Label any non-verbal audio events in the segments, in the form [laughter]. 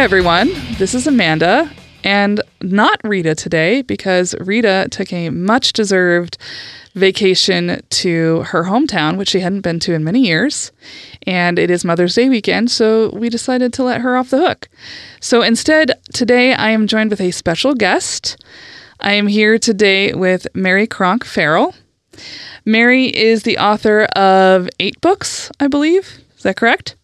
Everyone, this is Amanda, and not Rita today because Rita took a much deserved vacation to her hometown, which she hadn't been to in many years. And it is Mother's Day weekend, so we decided to let her off the hook. So instead, today I am joined with a special guest. I am here today with Mary Cronk Farrell. Mary is the author of eight books, I believe. Is that correct?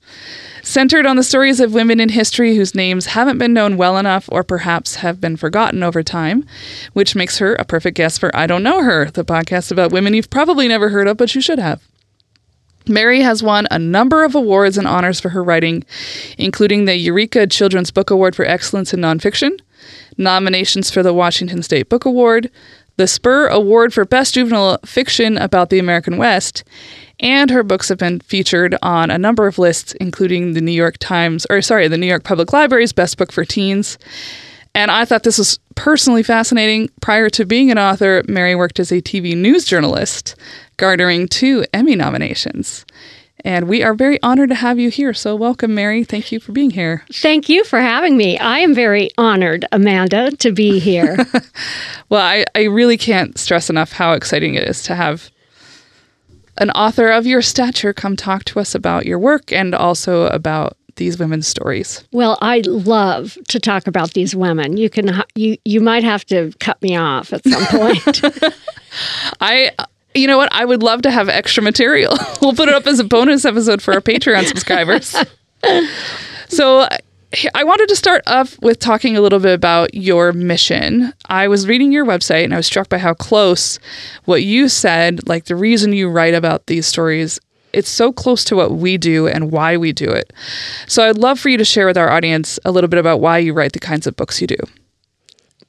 Centered on the stories of women in history whose names haven't been known well enough or perhaps have been forgotten over time, which makes her a perfect guest for I Don't Know Her, the podcast about women you've probably never heard of, but you should have. Mary has won a number of awards and honors for her writing, including the Eureka Children's Book Award for Excellence in Nonfiction, nominations for the Washington State Book Award, the Spur Award for Best Juvenile Fiction about the American West, and her books have been featured on a number of lists, including the New York Times, or sorry, the New York Public Library's Best Book for Teens. And I thought this was personally fascinating. Prior to being an author, Mary worked as a TV news journalist, garnering two Emmy nominations. And we are very honored to have you here. So, welcome, Mary. Thank you for being here. Thank you for having me. I am very honored, Amanda, to be here. [laughs] well, I, I really can't stress enough how exciting it is to have an author of your stature come talk to us about your work and also about these women's stories. Well, I love to talk about these women. You can you you might have to cut me off at some point. [laughs] I you know what? I would love to have extra material. [laughs] we'll put it up as a bonus episode for our Patreon [laughs] subscribers. So I wanted to start off with talking a little bit about your mission. I was reading your website and I was struck by how close what you said, like the reason you write about these stories, it's so close to what we do and why we do it. So I'd love for you to share with our audience a little bit about why you write the kinds of books you do.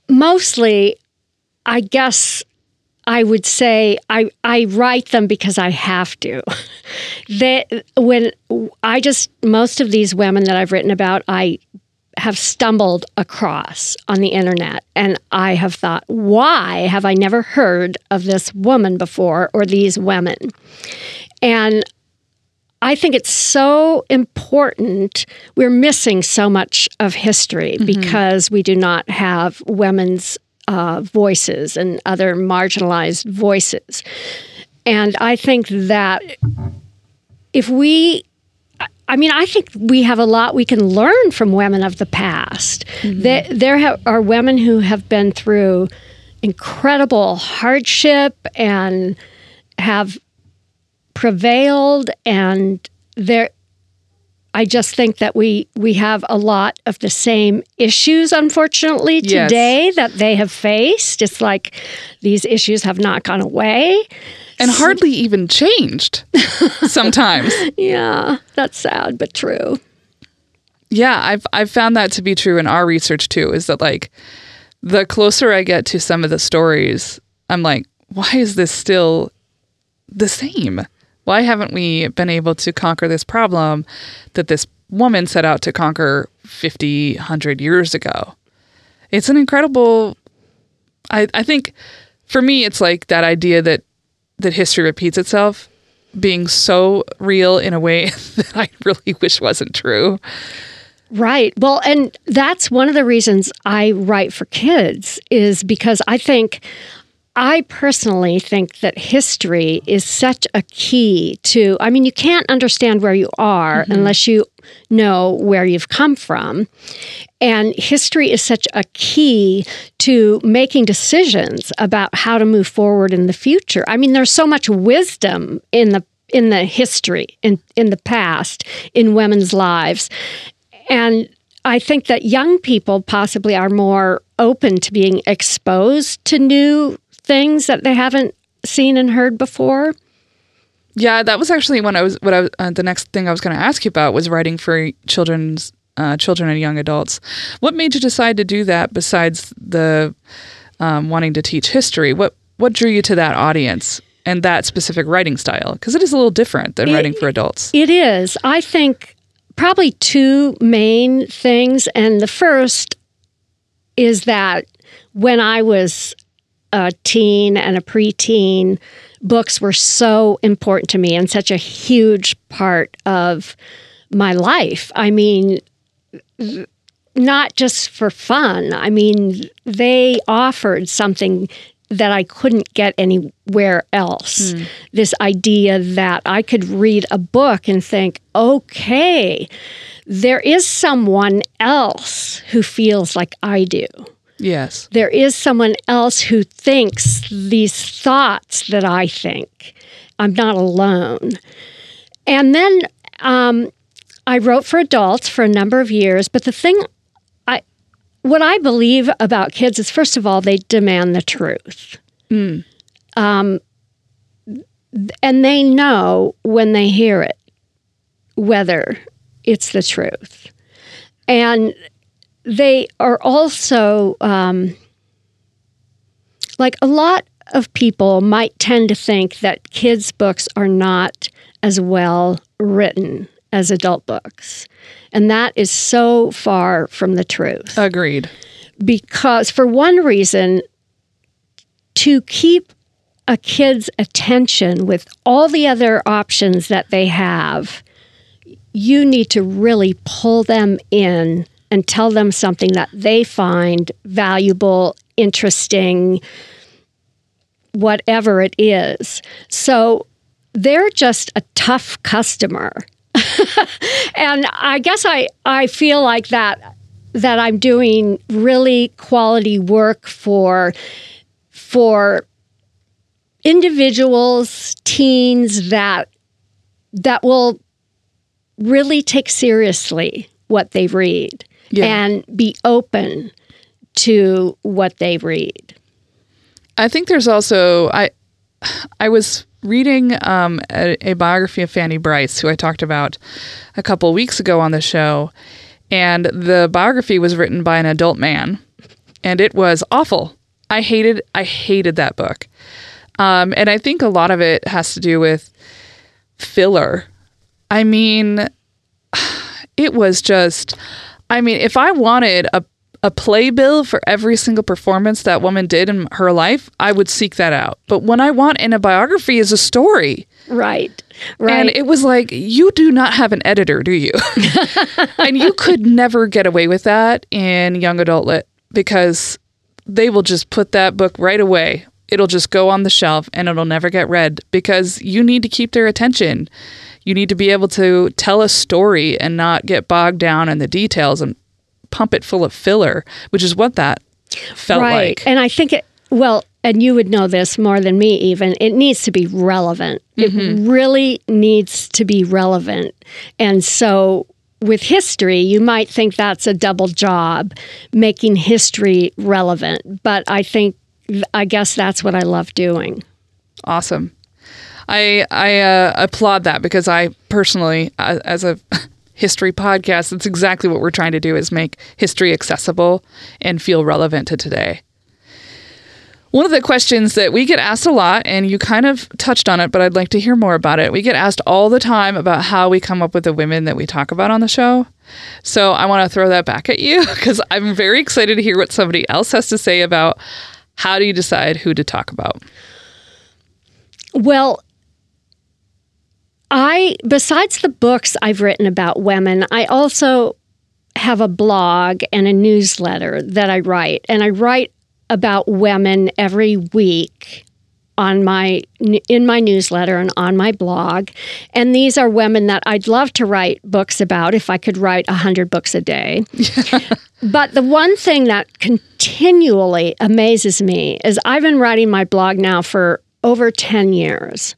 Mostly, I guess I would say I, I write them because I have to. [laughs] that when I just most of these women that I've written about, I have stumbled across on the internet and I have thought, why have I never heard of this woman before or these women? And I think it's so important. We're missing so much of history mm-hmm. because we do not have women's uh, voices and other marginalized voices. And I think that if we I mean, I think we have a lot we can learn from women of the past. Mm-hmm. There, there ha- are women who have been through incredible hardship and have prevailed, and there I just think that we we have a lot of the same issues, unfortunately, today yes. that they have faced. It's like these issues have not gone away. And so, hardly even changed [laughs] sometimes. yeah, that's sad but true. Yeah, I've I've found that to be true in our research too, is that like the closer I get to some of the stories, I'm like, why is this still the same? Why haven't we been able to conquer this problem that this woman set out to conquer 50, 100 years ago? It's an incredible. I, I think for me, it's like that idea that, that history repeats itself being so real in a way [laughs] that I really wish wasn't true. Right. Well, and that's one of the reasons I write for kids is because I think I personally think that history is such a key to, I mean, you can't understand where you are mm-hmm. unless you know where you've come from. And history is such a key to making decisions about how to move forward in the future. I mean, there's so much wisdom in the in the history in in the past in women's lives. And I think that young people possibly are more open to being exposed to new things that they haven't seen and heard before? Yeah, that was actually when I was what I was, uh, the next thing I was going to ask you about was writing for children's uh, children and young adults. What made you decide to do that besides the um, wanting to teach history? What what drew you to that audience and that specific writing style? Because it is a little different than it, writing for adults. It is. I think probably two main things, and the first is that when I was a teen and a preteen, books were so important to me and such a huge part of my life. I mean, not just for fun. I mean, they offered something that I couldn't get anywhere else. Hmm. This idea that I could read a book and think, okay, there is someone else who feels like I do. Yes. There is someone else who thinks these thoughts that I think. I'm not alone. And then um, I wrote for adults for a number of years, but the thing I what I believe about kids is first of all they demand the truth. Um, and they know when they hear it whether it's the truth. And they are also um, like a lot of people might tend to think that kids' books are not as well written as adult books. And that is so far from the truth. Agreed. Because, for one reason, to keep a kid's attention with all the other options that they have, you need to really pull them in and tell them something that they find valuable, interesting, whatever it is. So they're just a tough customer. [laughs] and I guess I, I feel like that that I'm doing really quality work for for individuals, teens that that will really take seriously what they read Yeah. and be open to what they read. I think there's also I I was reading um, a, a biography of Fanny Brice, who I talked about a couple weeks ago on the show, and the biography was written by an adult man, and it was awful. I hated I hated that book, um, and I think a lot of it has to do with filler. I mean, [sighs] it was just I mean, if I wanted a a playbill for every single performance that woman did in her life, I would seek that out. But what I want in a biography is a story. Right. Right. And it was like, you do not have an editor, do you? [laughs] and you could never get away with that in young adult lit because they will just put that book right away. It'll just go on the shelf and it'll never get read because you need to keep their attention. You need to be able to tell a story and not get bogged down in the details and pump it full of filler, which is what that felt right. like. And I think it, well, and you would know this more than me even, it needs to be relevant. It mm-hmm. really needs to be relevant. And so with history, you might think that's a double job, making history relevant. But I think, I guess that's what I love doing. Awesome. I I uh, applaud that because I personally, uh, as a [laughs] history podcast, that's exactly what we're trying to do is make history accessible and feel relevant to today. One of the questions that we get asked a lot, and you kind of touched on it, but I'd like to hear more about it. We get asked all the time about how we come up with the women that we talk about on the show. So I want to throw that back at you [laughs] because I'm very excited to hear what somebody else has to say about how do you decide who to talk about. Well, I, besides the books I've written about women, I also have a blog and a newsletter that I write. And I write about women every week on my in my newsletter and on my blog. And these are women that I'd love to write books about if I could write 100 books a day. [laughs] But the one thing that continually amazes me is I've been writing my blog now for over 10 years.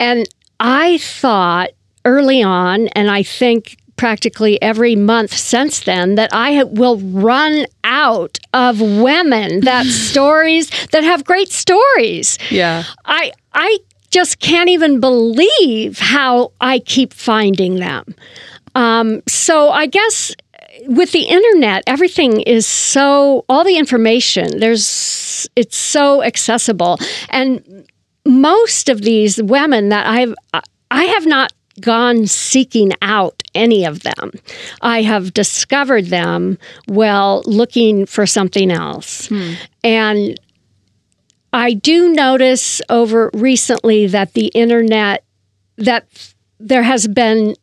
And I thought early on and I think practically every month since then that I will run out of women [laughs] that stories that have great stories. Yeah. I I just can't even believe how I keep finding them. Um, so I guess with the internet, everything is so all the information there's it's so accessible, and most of these women that I've I have not gone seeking out any of them. I have discovered them while looking for something else. Hmm. And I do notice over recently that the internet that there has been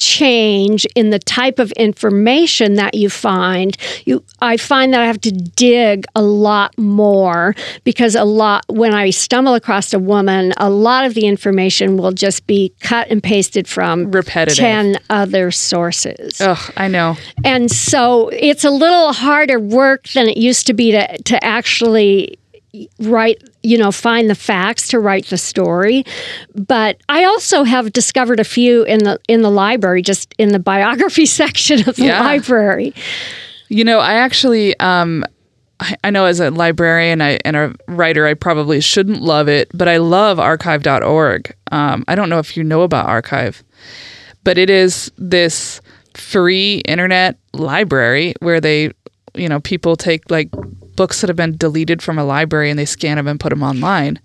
change in the type of information that you find you i find that i have to dig a lot more because a lot when i stumble across a woman a lot of the information will just be cut and pasted from Repetitive. 10 other sources Ugh, I know. and so it's a little harder work than it used to be to, to actually write you know find the facts to write the story but i also have discovered a few in the in the library just in the biography [laughs] section of the Yeah. library You know, I actually, um, I, know as a librarian I, and a writer, I probably shouldn't love it, but I love archive.org. Um, I don't know if you know about archive, but it is this free internet library where they, you know, people take like books that have been deleted from a library and they scan them and put them online.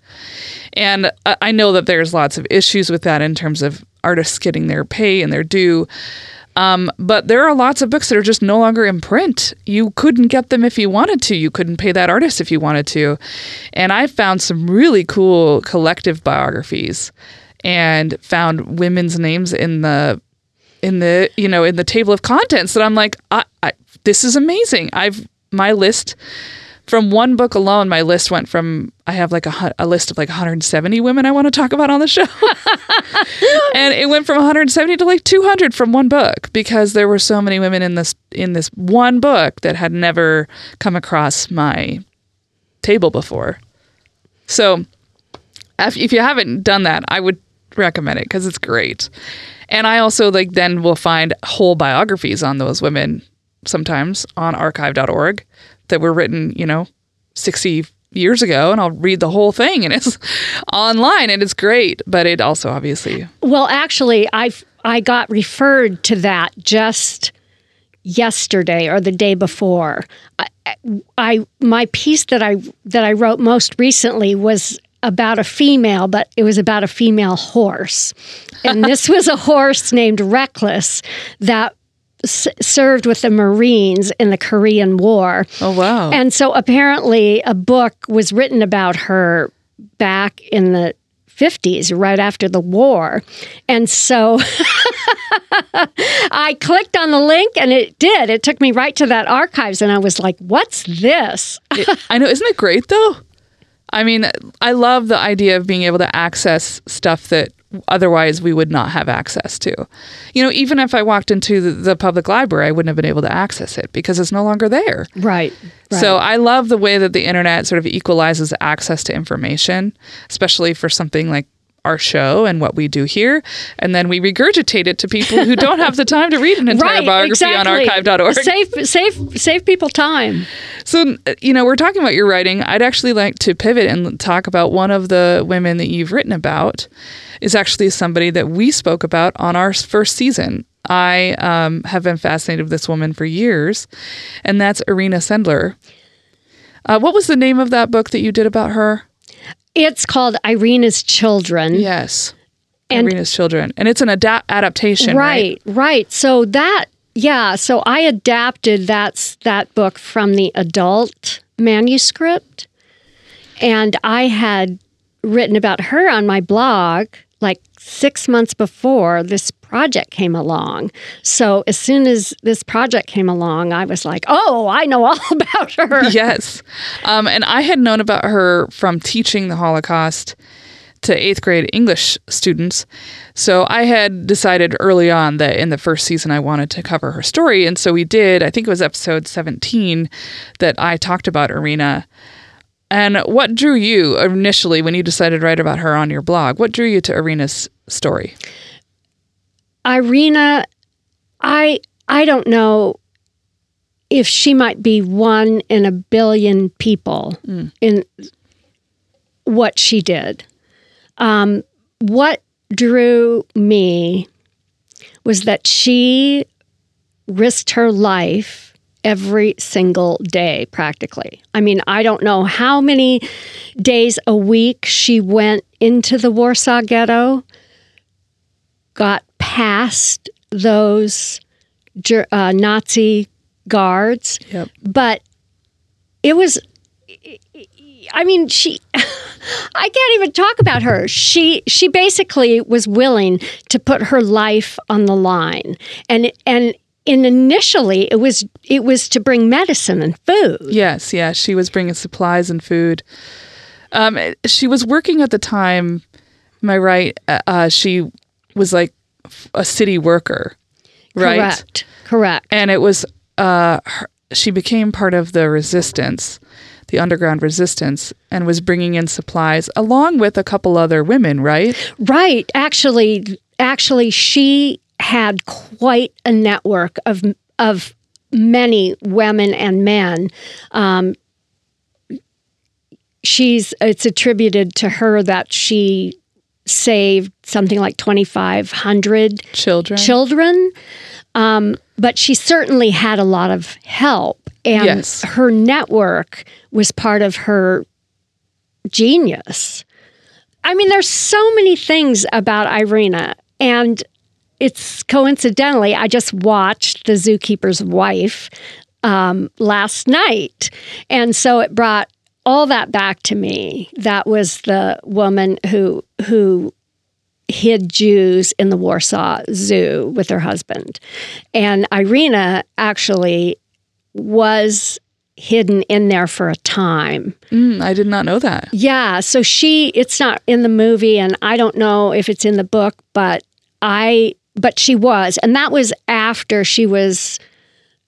And I know that there's lots of issues with that in terms of artists getting their pay and their due. Um, but there are lots of books that are just no longer in print. You couldn't get them if you wanted to. You couldn't pay that artist if you wanted to. And I found some really cool collective biographies and found women's names in the in the you know in the table of contents that I'm like I, I this is amazing. I've my list from one book alone, my list went from I have like a, a list of like 170 women I want to talk about on the show, [laughs] and it went from 170 to like 200 from one book because there were so many women in this in this one book that had never come across my table before. So, if, if you haven't done that, I would recommend it because it's great. And I also like then will find whole biographies on those women sometimes on archive.org that were written, you know, 60 years ago and I'll read the whole thing and it's [laughs] online and it's great, but it also obviously well actually i i got referred to that just yesterday or the day before. I, I my piece that i that i wrote most recently was about a female but it was about a female horse. And this [laughs] was a horse named reckless that s- served with the marines in the korean war Oh wow. and so apparently a book was written about her back in the 50s, right after the war. And so [laughs] I clicked on the link and it did. It took me right to that archives and I was like, what's this? I [laughs] know, isn't it great though? I mean, I love the idea of being able to access stuff that otherwise we would not have access to. You know, even if I walked into the, the public library, I wouldn't have been able to access it because it's no longer there. Right. So I love the way that the internet sort of equalizes access to information, especially for something like our show and what we do here, and then we regurgitate it to people who don't have the time to read an [laughs] entire right, biography exactly. on archive.org. Save, save, save people time. So, you know, we're talking about your writing. I'd actually like to pivot and talk about one of the women that you've written about is actually somebody that we spoke about on our first season. I um, have been fascinated with this woman for years, and that's Irena Sendler. Uh, what was the name of that book that you did about her? It's called Irena's Children. Yes. And- Irena's Children. And it's an ada- adaptation, right? right right so that yeah so i adapted that's that book from the adult manuscript and i had written about her on my blog six months before this project came along so as soon as this project came along i was like oh i know all [laughs] about her yes. Um, and I had known about her from teaching the Holocaust to eighth grade English students. So I had decided early on that in the first season I wanted to cover her story. And so we did, I think it was episode 17 that I talked about Irena. And what drew you initially when you decided to write about her on your blog? What drew you to Irena's story? Irena, I I don't know if she might be one in a billion people in what she did. Um, what drew me was that she risked her life every single day, practically. I mean, I don't know how many days a week she went into the Warsaw Ghetto got past those uh, Nazi guards, Yep. but it was I mean, she. [laughs] I can't even talk about her. She she basically was willing to put her life on the line, and and and initially it was it was to bring medicine and food. Yes, yeah, she was bringing supplies and food. Um, she was working at the time. Am I right? Uh, Uh, she was like a city worker, right? Correct. Correct. And it was uh, her, she became part of the resistance, the underground resistance, and was bringing in supplies along with a couple other women, right? Right. Actually, actually, she had quite a network of of many women and men. Um, she's it's attributed to her that she saved something like twenty five hundred Children. children. Um, but she certainly had a lot of help, and Yes. her network was part of her genius. I mean, there's so many things about Irena, and it's coincidentally, I just watched The Zookeeper's Wife um, last night, and so it brought all that back to me. That was the woman who who hid Jews in the Warsaw Zoo with her husband. And Irena actually was hidden in there for a time. Mm, I did not know that. Yeah, so she it's not in the movie and I don't know if it's in the book, but I but she was and that was after she was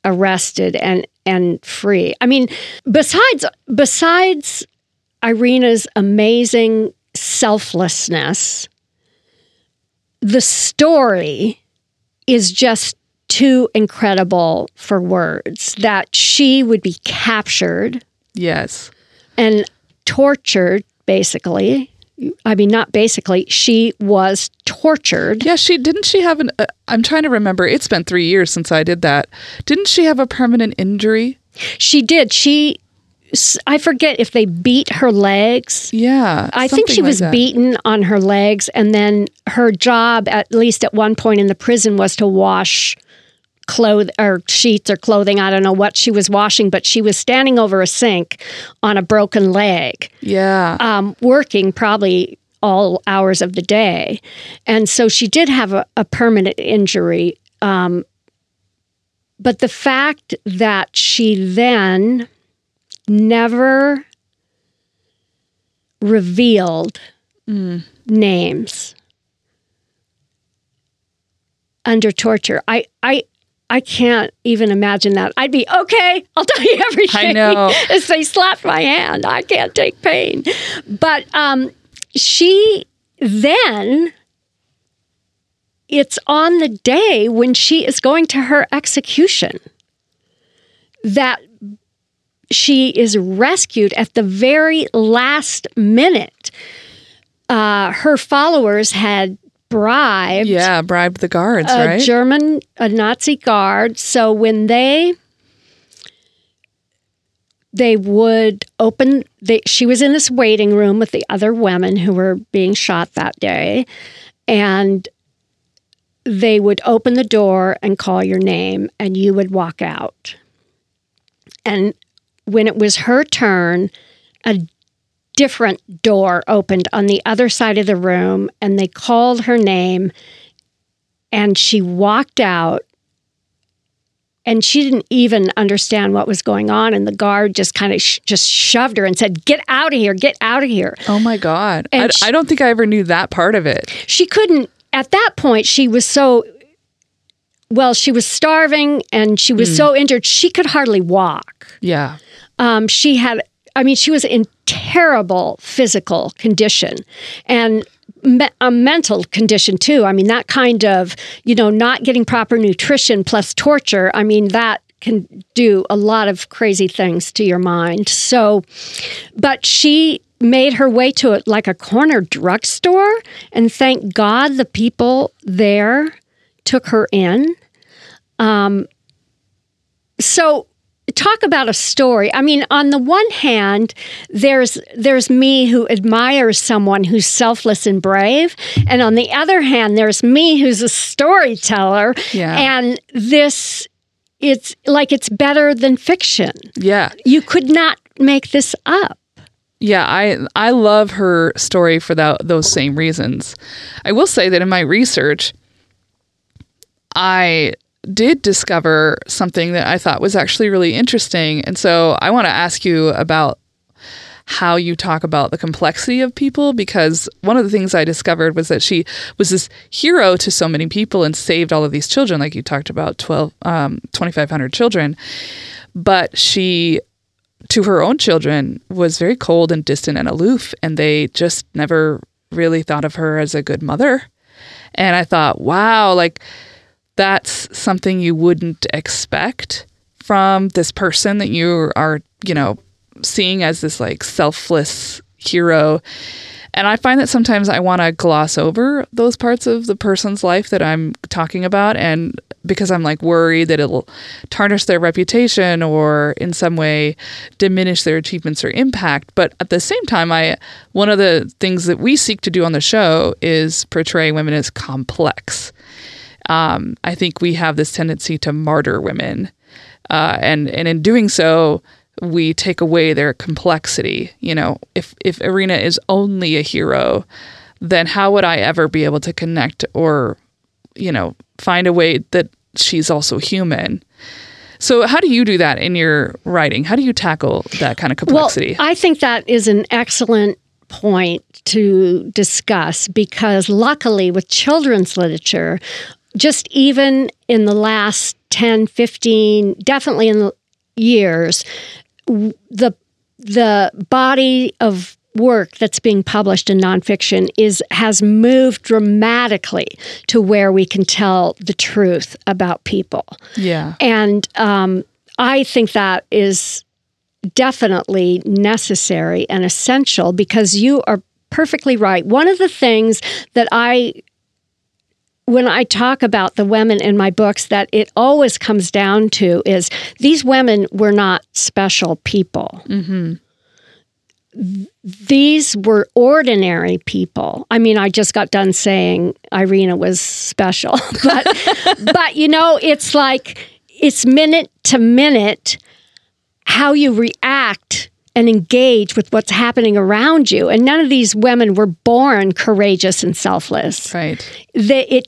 arrested and and free. I mean, besides besides Irena's amazing selflessness, the story is just too incredible for words that she would be captured Yes. and tortured basically i mean not basically she was tortured Yeah, she didn't she have an uh, I'm trying to remember. It's been 3 years since I did that. Didn't she have a permanent injury? she did she i forget if they beat her legs Yeah. I think she like was that. beaten on her legs, and then her job, at least at one point in the prison, was to wash clothes or sheets or clothing. I don't know what she was washing, but she was standing over a sink on a broken leg, Yeah. um, working probably all hours of the day, and so she did have a, a permanent injury. Um, but the fact that she then never revealed names under torture. I I I can't even imagine that. I'd be okay. I'll tell you everything. I know. [laughs] As they slapped my hand, I can't take pain. But um, she then. It's on the day when she is going to her execution that she is rescued at the very last minute. Uh, her followers had bribed yeah, bribed the guards, a right? German, a Nazi guard. So when they they would open, they, she was in this waiting room with the other women who were being shot that day, and they would open the door and call your name, and you would walk out. And when it was her turn, a different door opened on the other side of the room, and they called her name, and she walked out and she didn't even understand what was going on and the guard just kind of sh- just shoved her and said get out of here get out of here oh my god. I, she- I don't think I ever knew that part of it. she couldn't at that point she was so well she was starving and she was so injured she could hardly walk Yeah. um, she had i mean she was in terrible physical condition and me- a mental condition too. I mean that kind of you know not getting proper nutrition plus torture i mean that can do a lot of crazy things to your mind. So but she made her way to it like a corner drugstore and thank god the people there took her in. Um, so talk about a story i mean on the one hand there's there's me who admires someone who's selfless and brave and on the other hand there's me who's a storyteller Yeah. and this it's like it's better than fiction Yeah. you could not make this up yeah, I I love her story for that those same reasons. I will say that in my research, I did discover something that I thought was actually really interesting, and so I want to ask you about how you talk about the complexity of people because one of the things I discovered was that she was this hero to so many people and saved all of these children, like you talked about 12, um, 2,500 children. But she, to her own children, was very cold and distant and aloof, and they just never really thought of her as a good mother. And I thought, wow, like that's something you wouldn't expect from this person that you are, you know, seeing as this like selfless hero. And I find that sometimes I want to gloss over those parts of the person's life that I'm talking about. And because I'm like worried that it'll tarnish their reputation or in some way diminish their achievements or impact. But at the same time, I one of the things that we seek to do on the show is portray women as complex. Um, I think we have this tendency to martyr women, uh, and and in doing so, we take away their complexity. You know, if if Irena is only a hero, then how would I ever be able to connect or, you know, find a way that she's also human? So how do you do that in your writing? How do you tackle that kind of complexity? Well, I think that is an excellent point to discuss because luckily with children's literature, just even in the last 10, 15, definitely in the years, the the body of work that's being published in nonfiction is has moved dramatically to where we can tell the truth about people. Yeah, and um, I think that is definitely necessary and essential because you are perfectly right. One of the things that I when I talk about the women in my books, that it always comes down to is these women were not special people. Mm-hmm. These were ordinary people. I mean, I just got done saying Irena was special, [laughs] but [laughs] but you know, it's like it's minute to minute how you react and engage with what's happening around you. And none of these women were born courageous and selfless. Right. They it,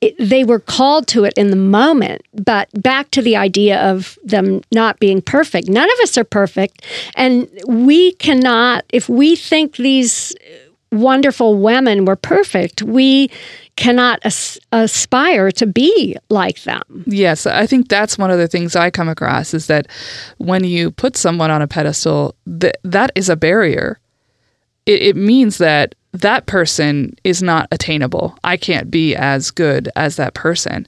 it, they were called to it in the moment. But back to the idea of them not being perfect. None of us are perfect, and we cannot. If we think these wonderful women were perfect, we cannot as- aspire to be like them. Yes, I think that's one of the things I come across is that when you put someone on a pedestal, th- that is a barrier. It, it means that that person is not attainable. I can't be as good as that person.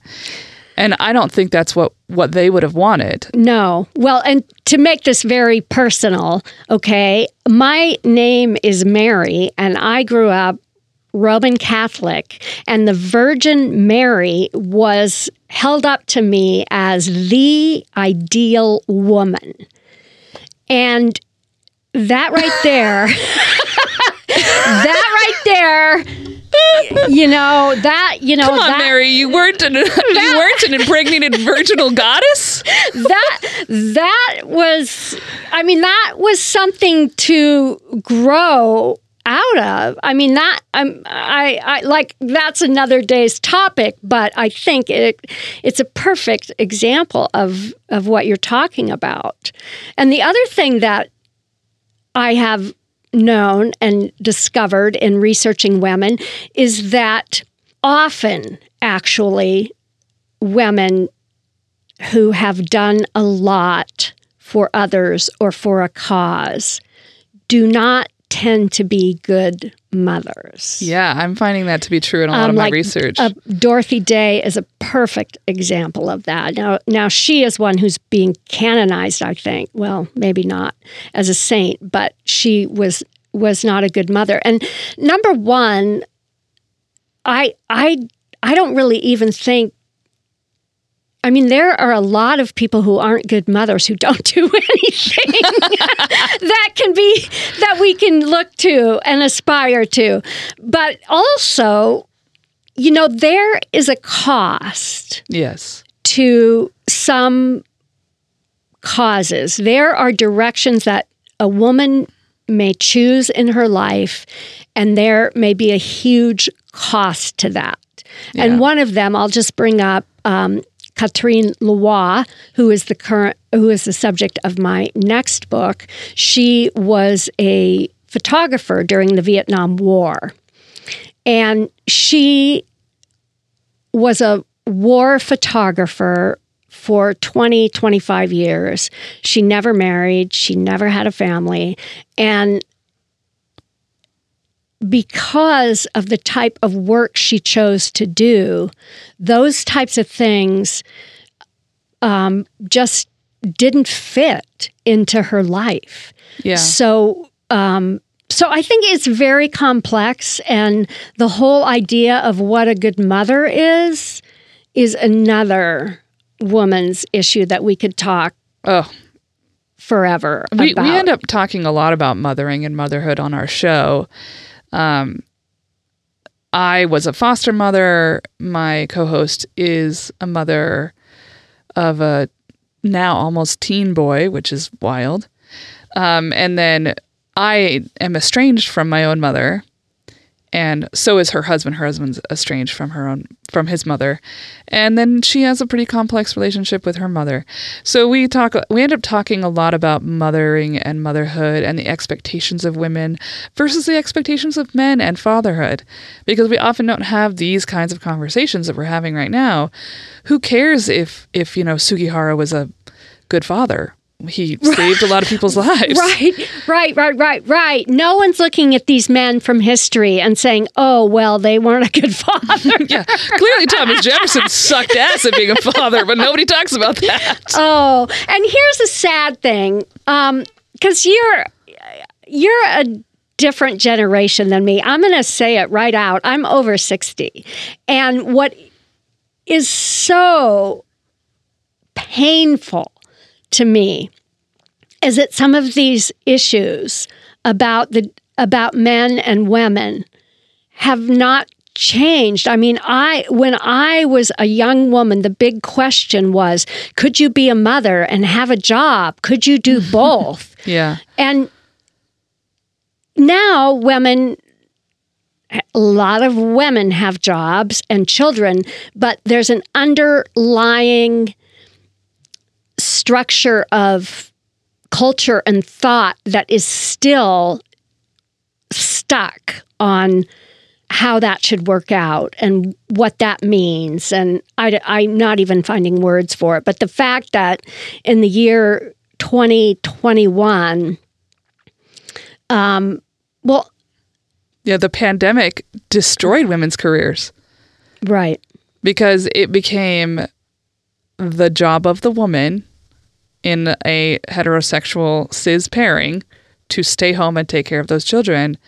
And I don't think that's what, what they would have wanted. No. Well, and to make this very personal, okay, my name is Mary, and I grew up Roman Catholic, and the Virgin Mary was held up to me as the ideal woman. And that right there, [laughs] that right there, you know that you know Come on, that, Mary, you weren't an, you weren't an impregnated virginal goddess. that that was i mean that was something to grow out of. I mean that i'm i i like that's another day's topic but i think it it's a perfect example of of what you're talking about. And the other thing that i have known and discovered in researching women is that often actually women who have done a lot for others or for a cause do not tend to be good mothers. Yeah, I'm finding that to be true in a lot Um, of my like, research. Uh, Dorothy Day is a perfect example of that. Now, now she is one who's being canonized. I think. Well, maybe not as a saint, but she was was not a good mother. And number one, I I I don't really even think. I mean, there are a lot of people who aren't good mothers who don't [laughs] do anything [laughs] that can be that we can look to and aspire to. But also, you know, there is a cost yes. to some causes. There are directions that a woman may choose in her life, and there may be a huge cost to that. Yeah. And one of them, I'll just bring up um, Catherine Leroy, who is the current, who is the subject of my next book. She was a photographer during the Vietnam War, and she was a war photographer for 20, 25 years. She never married, she never had a family. And because of the type of work she chose to do, those types of things um, just didn't fit into her life. Yeah. So, um, so I think it's very complex, and the whole idea of what a good mother is is another woman's issue that we could talk Oh, forever we, about. we end up talking a lot about mothering and motherhood on our show. Um, I was a foster mother. My co host is a mother of a now almost teen boy, which is wild. Um, and then I am estranged from my own mother. And so is her husband. Her husband's estranged from her own from his mother. And then she has a pretty complex relationship with her mother. So we talk we end up talking a lot about mothering and motherhood and the expectations of women versus the expectations of men and fatherhood. Because we often don't have these kinds of conversations that we're having right now. Who cares if if, you know, Sugihara was a good father? He saved a lot of people's [laughs] lives. Right, right, right, right, right. No one's looking at these men from history and saying, "Oh, well, they weren't a good [laughs] father." [laughs] Yeah. Clearly Thomas Jefferson sucked ass at being a father, but nobody talks about that. oh, and here's the sad thing, um, because you're you're a different generation than me. I'm going to say it right out. I'm over sixty, and what is so painful to me is that some of these issues about the about men and women have not changed. I mean, I when I was a young woman, the big question was, could you be a mother and have a job? Could you do [laughs] both? Yeah. and now women a lot of women have jobs and children, but there's an underlying structure of culture and thought that is still stuck on how that should work out and what that means. And I, I'm not even finding words for it. But the fact that in the year 2021, um, well, Yeah, the pandemic destroyed women's careers right. because it became the job of the woman in a heterosexual cis pairing to stay home and take care of those children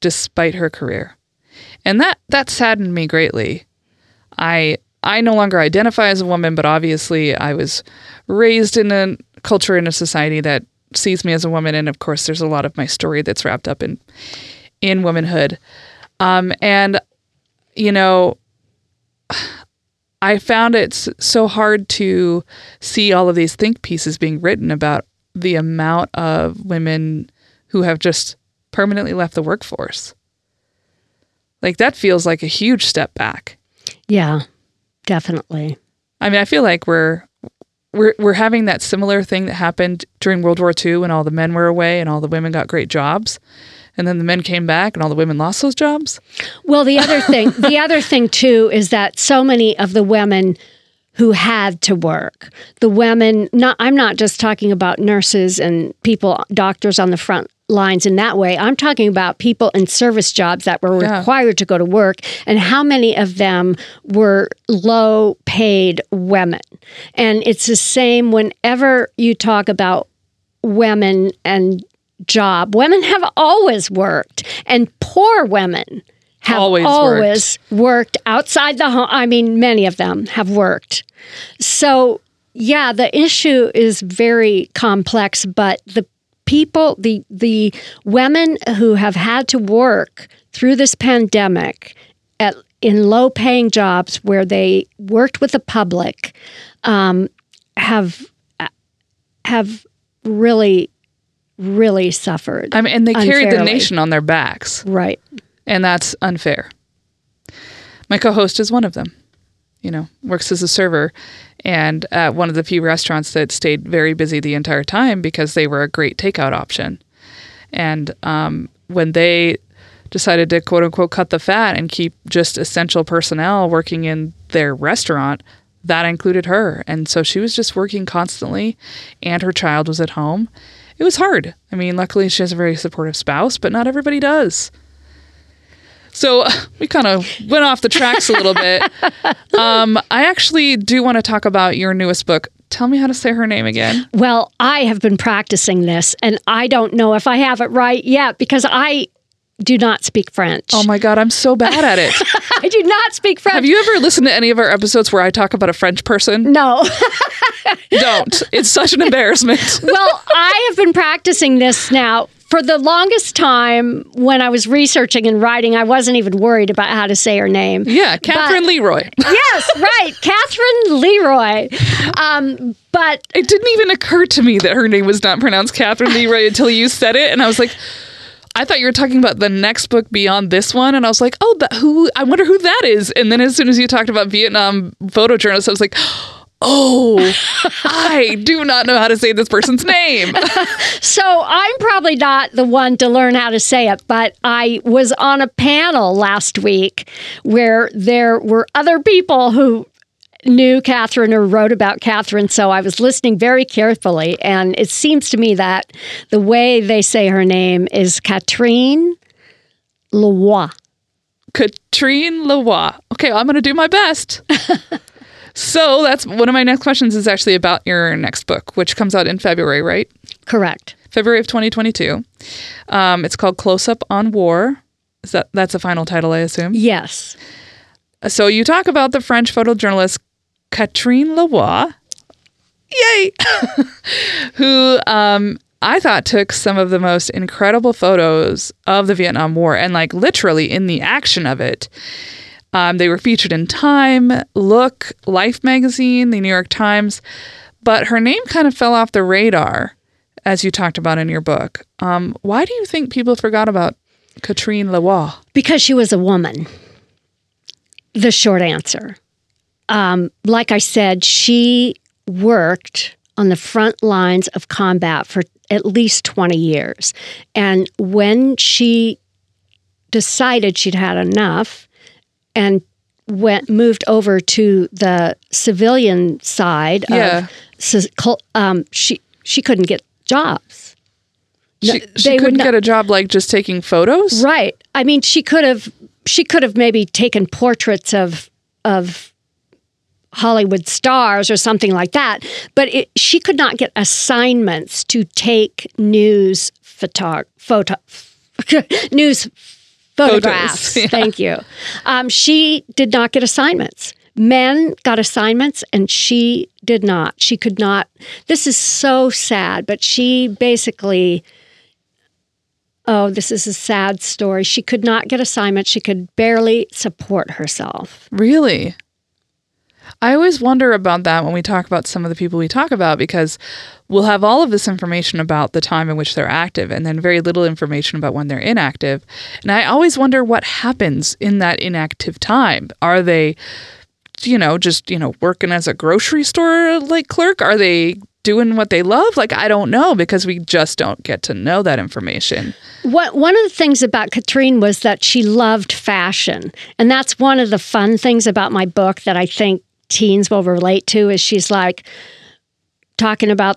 despite her career. And that that saddened me greatly. I I no longer identify as a woman, but obviously I was raised in a culture in a society that sees me as a woman and of course there's a lot of my story that's wrapped up in in womanhood. Um, and you know, I found it so hard to see all of these think pieces being written about the amount of women who have just permanently left the workforce. Like that feels like a huge step back. Yeah, definitely. I mean, I feel like we're we're we're having that similar thing that happened during World War II when all the men were away and all the women got great jobs. And then the men came back and all the women lost those jobs. Well, the other thing, [laughs] the other thing too, is that so many of the women who had to work, the women, not, I'm not just talking about nurses and people, doctors on the front lines in that way. I'm talking about people in service jobs that were Yeah. required to go to work, and how many of them were low paid women. And it's the same whenever you talk about women and job. Women have always worked, and poor women have Always always, worked. outside the home. I mean, many of them have worked. So, yeah, the issue is very complex, but the people, the the women who have had to work through this pandemic at in low paying jobs where they worked with the public um, have have really really suffered. I mean, and they carried the nation on their backs, right. and that's unfair. My co-host is one of them. You know, works as a server, and at one of the few restaurants that stayed very busy the entire time because they were a great takeout option. And um, when they decided to quote unquote cut the fat and keep just essential personnel working in their restaurant, that included her. And so she was just working constantly, and her child was at home. It was hard. I mean, luckily she has a very supportive spouse, but not everybody does. So [laughs] we kind of went off the tracks a little bit. [laughs] Um, I actually do want to talk about your newest book. Tell me how to say her name again. Well, I have been practicing this, and I don't know if I have it right yet because I do not speak French. Oh my God, I'm so bad at it. [laughs] I do not speak French. Have you ever listened to any of our episodes where I talk about a French person? no. [laughs] Don't. It's such an embarrassment. [laughs] well, I have been practicing this now. For the longest time, when I was researching and writing, I wasn't even worried about how to say her name. Yeah, Catherine Leroy. yes, right, Catherine Leroy. Um, but It didn't even occur to me that her name was not pronounced Catherine Leroy until you said it, and I was like, I thought you were talking about the next book beyond this one, and I was like, oh, that, who? I wonder who that is. And then as soon as you talked about Vietnam photojournalists, I was like. [gasps] Oh, I do not know how to say this person's name. [laughs] So I'm probably not the one to learn how to say it, but I was on a panel last week where there were other people who knew Catherine or wrote about Catherine. So I was listening very carefully. And it seems to me that the way they say her name is Catherine Leroy. Katrine Leroy. Okay, I'm going to do my best. [laughs] so that's one of my next questions is actually about your next book, which comes out in February, right? Correct. February of 2022. Um, it's called Close Up on War. Is that that's a final title, I assume? Yes. So you talk about the French photojournalist Catherine Leroy, yay, [laughs] who um, I thought took some of the most incredible photos of the Vietnam War and like literally in the action of it. Um, they were featured in Time, Look, Life magazine, the New York Times, but her name kind of fell off the radar, as you talked about in your book. Um, why do you think people forgot about Catherine Leroy? Because she was a woman. The short answer. Um, like I said, she worked on the front lines of combat for at least 20 years. And when she decided she'd had enough and went moved over to the civilian side Yeah. of um, she she couldn't get jobs. She, they she couldn't not- get a job like just taking photos. Right. I mean, she could have she could have maybe taken portraits of of Hollywood stars or something like that, but it, she could not get assignments to take news photo photo [laughs] news photographs. [laughs] yeah. Thank you. Um, she did not get assignments. Men got assignments and she did not. She could not. This is so sad, but she basically Oh, this is a sad story. She could not get assignments. She could barely support herself. Really? I always wonder about that when we talk about some of the people we talk about because we'll have all of this information about the time in which they're active and then very little information about when they're inactive. And I always wonder what happens in that inactive time. Are they, you know, just, you know, working as a grocery store like clerk? Are they doing what they love? Like, I don't know because we just don't get to know that information. What, one of the things about Katrine was that she loved fashion. And that's one of the fun things about my book that I think teens will relate to is she's like talking about,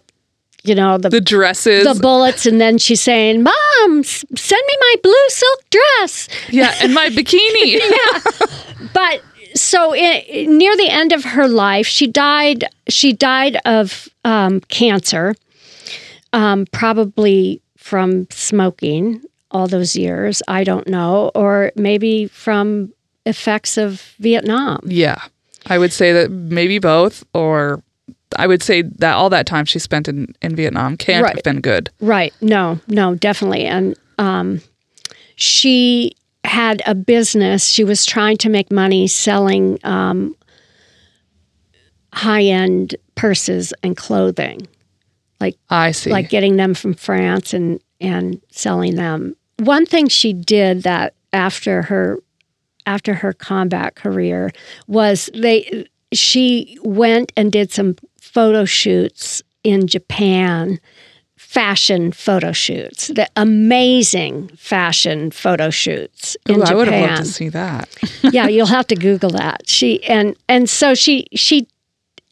you know, the, The dresses. the bullets. And then she's saying, Mom, s- send me my blue silk dress. yeah, and my [laughs] bikini. yeah but so near the end of her life she died she died of um, cancer um, probably from smoking all those years i don't know or maybe from effects of vietnam Yeah. I would say that maybe both, or I would say that all that time she spent in, in Vietnam can't Right. have been good. right no no definitely and um, she had a business she was trying to make money selling um, high-end purses and clothing like I see. like getting them from France and and selling them. One thing she did that after her after her combat career was they she went and did some photo shoots in Japan fashion photo shoots the amazing fashion photo shoots in Ooh, I would have loved to see that. yeah, you'll have to Google that. She and and so she she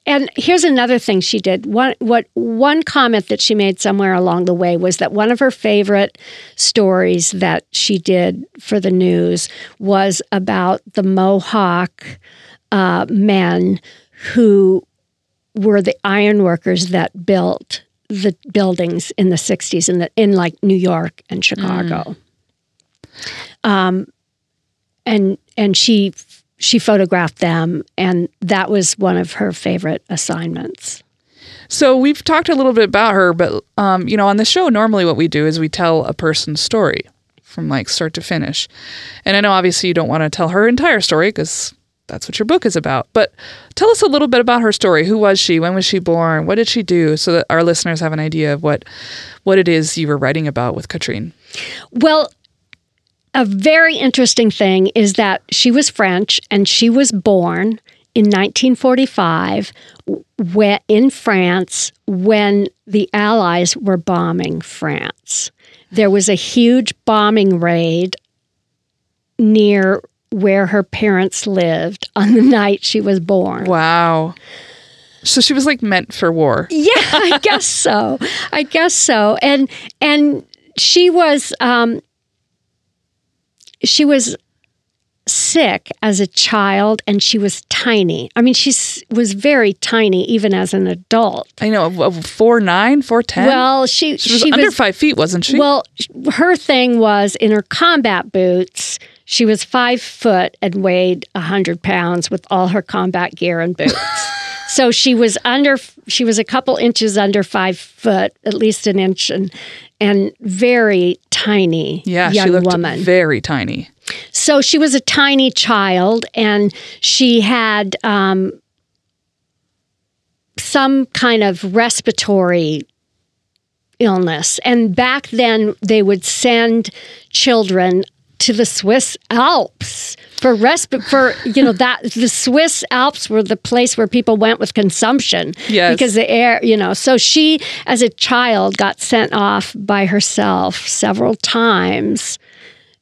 and here's another thing she did. One what one comment that she made somewhere along the way was that one of her favorite stories that she did for the news was about the Mohawk uh, men who were the iron workers that built the buildings in the 60s in the in like New York and Chicago. Um and and she she photographed them and that was one of her favorite assignments. So we've talked a little bit about her, but um, you know, on the show, normally what we do is we tell a person's story from like start to finish. And I know obviously you don't want to tell her entire story because that's what your book is about. But tell us a little bit about her story. Who was she? When was she born? What did she do? So that our listeners have an idea of what what it is you were writing about with Katrine. Well, a very interesting thing is that she was French and she was born in 1945 whe- in France when the Allies were bombing France. There was a huge bombing raid near where her parents lived on the night she was born. Wow. So she was like meant for war. Yeah, I guess so. I guess so. And and she was um she was sick as a child and she was tiny. I mean, she was very tiny even as an adult. I know, four nine, four ten. Well, she she was under five feet, wasn't she? well, her thing was in her combat boots. She was five foot and weighed a hundred pounds with all her combat gear and boots. [laughs] so she was under. She was a couple inches under five foot, at least an inch, and and very tiny yeah, young she looked woman. very tiny. So she was a tiny child, and she had um, some kind of respiratory illness. And back then, they would send children to the Swiss Alps for resp- for you know that the Swiss Alps were the place where people went with consumption Yes. because the air you know so she as a child got sent off by herself several times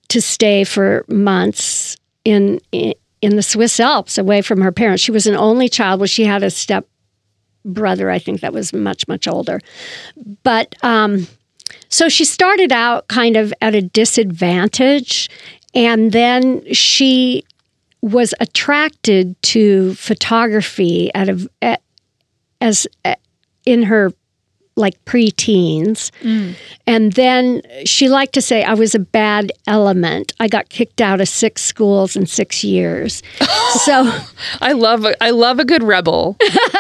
to stay for months in in the Swiss Alps away from her parents. She was an only child. Well, she had a step brother, I think, that was much much older. But um, so she started out kind of at a disadvantage, and then she was attracted to photography at a at, as in her like preteens. And then she liked to say, I was a bad element. I got kicked out of six schools in six years. [laughs] so, I love a, I love a good rebel.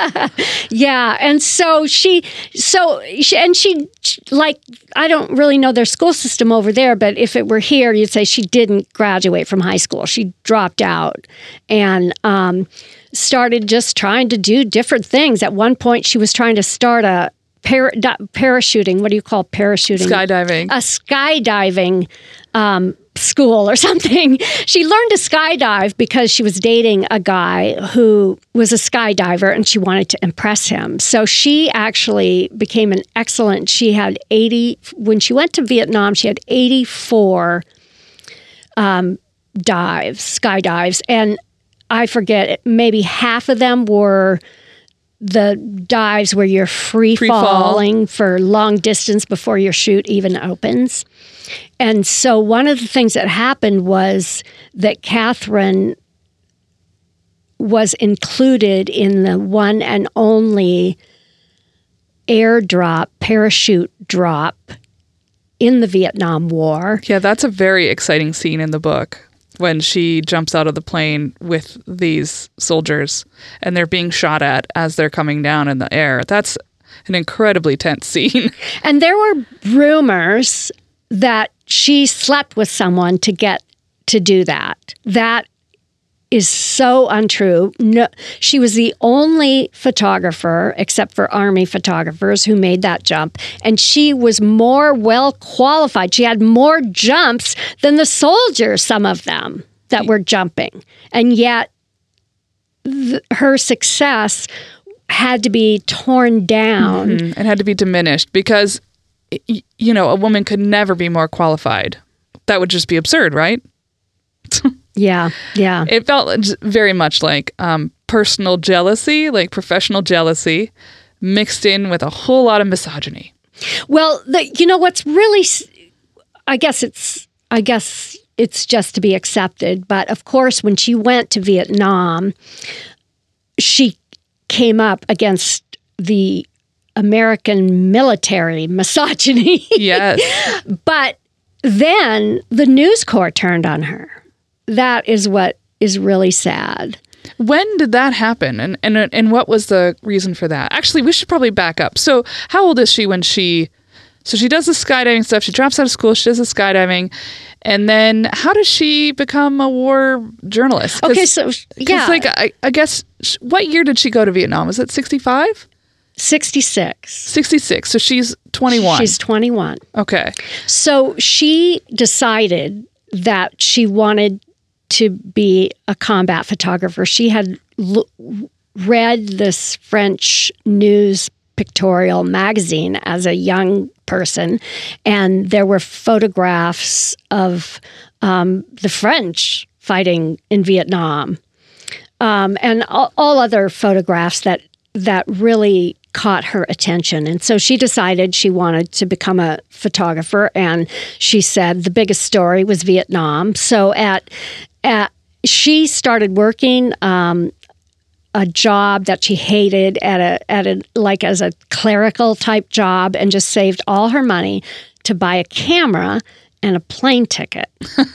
[laughs] yeah. And so she, so, she, and she, like, I don't really know their school system over there, but if it were here, you'd say she didn't graduate from high school. She dropped out and, um, started just trying to do different things. At one point, she was trying to start a para, parachuting. What do you call parachuting? Skydiving. a skydiving um, school or [laughs] something. She learned to skydive because she was dating a guy who was a skydiver and she wanted to impress him. So she actually became an excellent. She had 80, when she went to Vietnam, she had 84 um, dives, skydives. And I forget, maybe half of them were the dives where you're free, Free fall. falling for long distance before your chute even opens. And so one of the things that happened was that Catherine was included in the one and only airdrop, parachute drop in the Vietnam War. Yeah, that's a very exciting scene in the book when she jumps out of the plane with these soldiers and they're being shot at as they're coming down in the air. That's an incredibly tense scene. [laughs] And there were rumors that she slept with someone to get to do that. That is so untrue. No, she was the only photographer, except for Army photographers, who made that jump. And she was more well qualified. She had more jumps than the soldiers, some of them that were jumping. And yet, th- her success had to be torn down. Mm, It had to be diminished because, you know, a woman could never be more qualified. That would just be absurd, right? [laughs] Yeah, yeah. It felt very much like um, personal jealousy, like professional jealousy, mixed in with a whole lot of misogyny. Well, the, you know what's really, I guess it's, I guess it's just to be accepted. But of course, when she went to Vietnam, she came up against the American military misogyny. [laughs] Yes. but then the News Corps turned on her. That is what is really sad. when did that happen? And, and and what was the reason for that? Actually, we should probably back up. So, how old is she when she so she does the skydiving stuff. She drops out of school. She does the skydiving, and then how does she become a war journalist? Okay, so yeah, like I, I guess what year did she go to Vietnam? Was it 65? 66. 66. So she's 21. She's 21. okay. So she decided that she wanted to be a combat photographer. She had l- read this French news pictorial magazine as a young person, and there were photographs of um, the French fighting in Vietnam, um, and all, all other photographs that that really caught her attention. And so she decided she wanted to become a photographer. And she said the biggest story was Vietnam. So at, at she started working um, a job that she hated at a at a like as a clerical type job, and just saved all her money to buy a camera and a plane ticket. [laughs]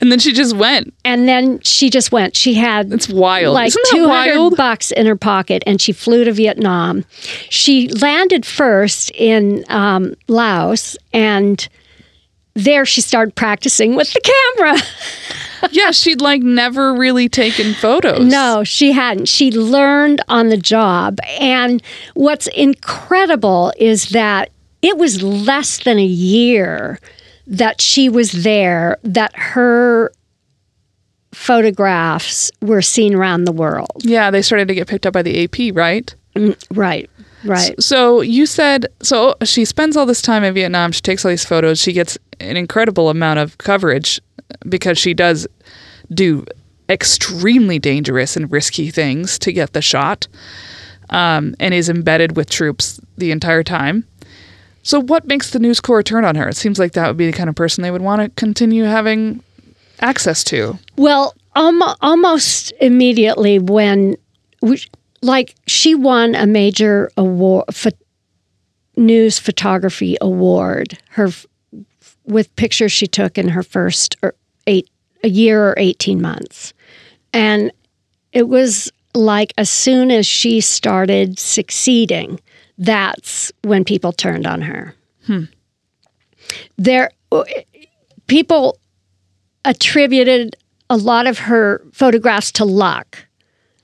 And then she just went. And then she just went. She had It's wild. like two hundred bucks in her pocket, and she flew to Vietnam. She landed first in um, Laos, and there she started practicing with the camera. [laughs] yeah, she'd like never really taken photos. No, she hadn't. She learned on the job. And what's incredible is that it was less than a year that she was there that her photographs were seen around the world. Yeah, they started to get picked up by the AP, mm, right? Right, right. So you said so she spends all this time in Vietnam, she takes all these photos, she gets an incredible amount of coverage because she does do extremely dangerous and risky things to get the shot. Um, and is embedded with troops the entire time. So what makes the News Corps turn on her? It seems like that would be the kind of person they would want to continue having access to. Well, um, almost immediately when, like, she won a major award, pho- news photography award. Her with pictures she took in her first er, eight a year or eighteen months, and it was like as soon as she started succeeding, that's when people turned on her. Hmm. There, people attributed a lot of her photographs to luck,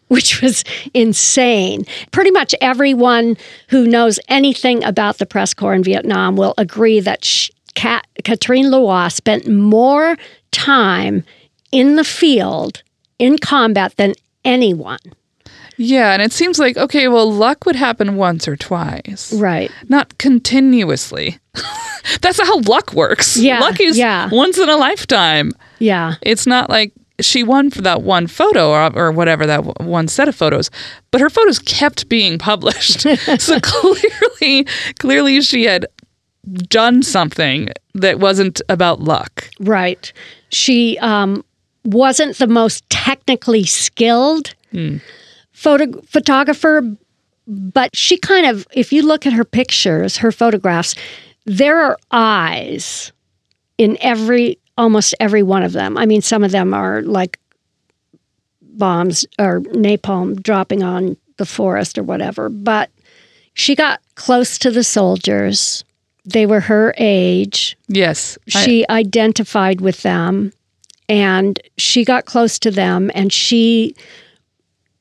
which was insane. Pretty much everyone who knows anything about the press corps in Vietnam will agree that Kat- Catherine Leroy spent more time in the field in combat than anyone. Yeah, and it seems like okay, well, luck would happen once or twice. Right. not continuously. [laughs] That's how luck works. Yeah, luck is yeah. once in a lifetime. Yeah. It's not like she won for that one photo or, or whatever that w- one set of photos, but her photos kept being published. [laughs] so [laughs] clearly, clearly she had done something that wasn't about luck. Right. She um, wasn't the most technically skilled photo- photographer, but she kind of, if you look at her pictures, her photographs, there are eyes in every, almost every one of them. I mean, some of them are like bombs or napalm dropping on the forest or whatever, but she got close to the soldiers. They were her age. Yes, I- she identified with them and she got close to them and she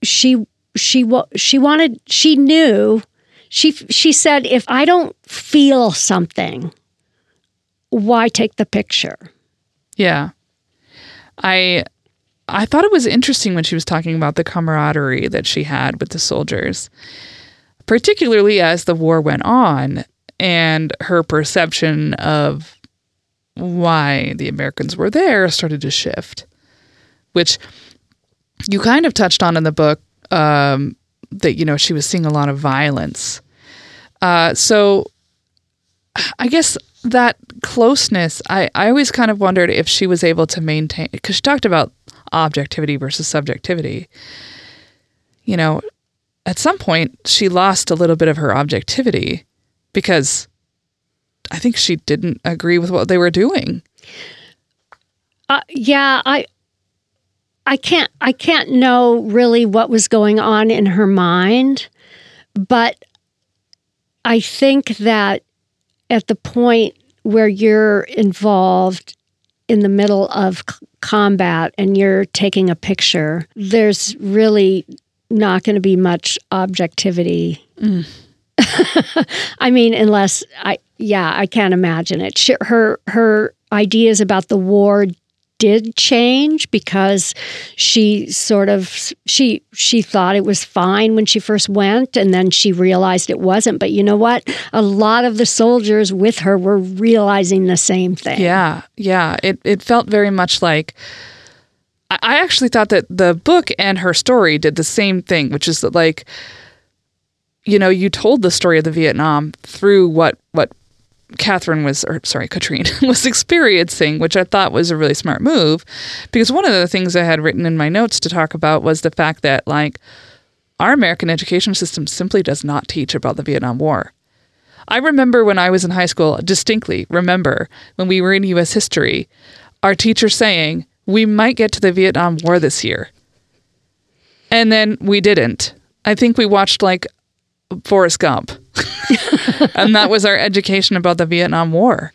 she she she wanted she knew she she said if I don't feel something why take the picture? Yeah. I I thought it was interesting when she was talking about the camaraderie that she had with the soldiers, particularly as the war went on and her perception of why the Americans were there started to shift, which you kind of touched on in the book um, that, you know, she was seeing a lot of violence. Uh, so I guess that closeness, I, I always kind of wondered if she was able to maintain, because she talked about objectivity versus subjectivity. You know, at some point, she lost a little bit of her objectivity because I think she didn't agree with what they were doing. Uh, yeah, I I can't I can't know really what was going on in her mind, but I think that at the point where you're involved in the middle of c- combat and you're taking a picture, there's really not going to be much objectivity. [laughs] I mean, unless I, yeah, I can't imagine it. She, her her ideas about the war did change because she sort of she she thought it was fine when she first went and then she realized it wasn't but you know what a lot of the soldiers with her were realizing the same thing Yeah, yeah. It it felt very much like I I actually thought that the book and her story did the same thing, which is that like you know, you told the story of the Vietnam through what what Catherine was or sorry, Katrine [laughs] was experiencing, which I thought was a really smart move. Because one of the things I had written in my notes to talk about was the fact that like our American education system simply does not teach about the Vietnam War. I remember when I was in high school, distinctly remember when we were in US history, our teacher saying, We might get to the Vietnam War this year. And then we didn't. I think we watched like Forrest Gump. [laughs] and that was our education about the Vietnam War.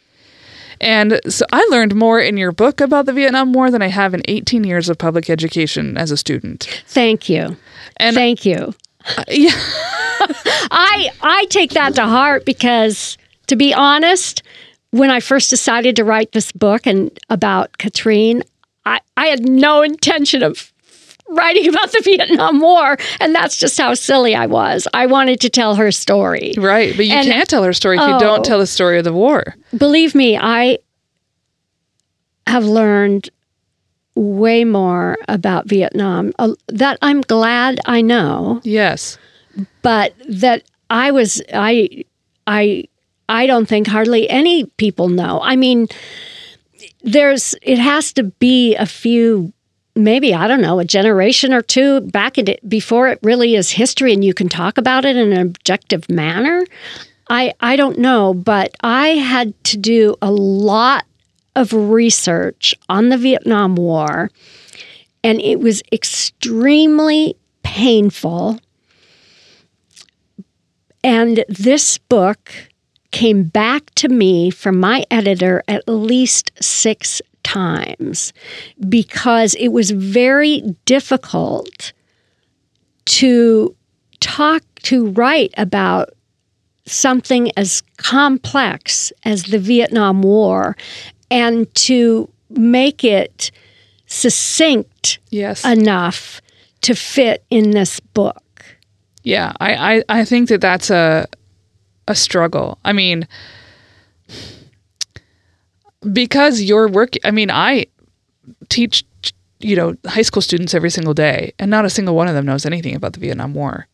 And so I learned more in your book about the Vietnam War than I have in 18 years of public education as a student. thank you And thank you [laughs] yeah, I I take that to heart because to be honest, when I first decided to write this book and about Katrine, I, I had no intention of writing about the [laughs] Vietnam War, and that's just how silly I was. I wanted to tell her story. right. But you And- can't tell her story if you Oh. don't tell the story of the war. Believe me, I have learned way more about Vietnam uh, that I'm glad I know. Yes. but that I was I I I don't think hardly any people know. I mean, there's it has to be a few maybe I don't know a generation or two back it before it really is history and you can talk about it in an objective manner. I I don't know, but I had to do a lot of research on the Vietnam War and it was extremely painful and this book came back to me from my editor at least six times because it was very difficult to talk, to write about something as complex as the Vietnam War and to make it succinct Yes. enough to fit in this book. Yeah, I, I, I think that that's a a struggle. I mean, because your work. I mean, I teach you know high school students every single day, and not a single one of them knows anything about the Vietnam War.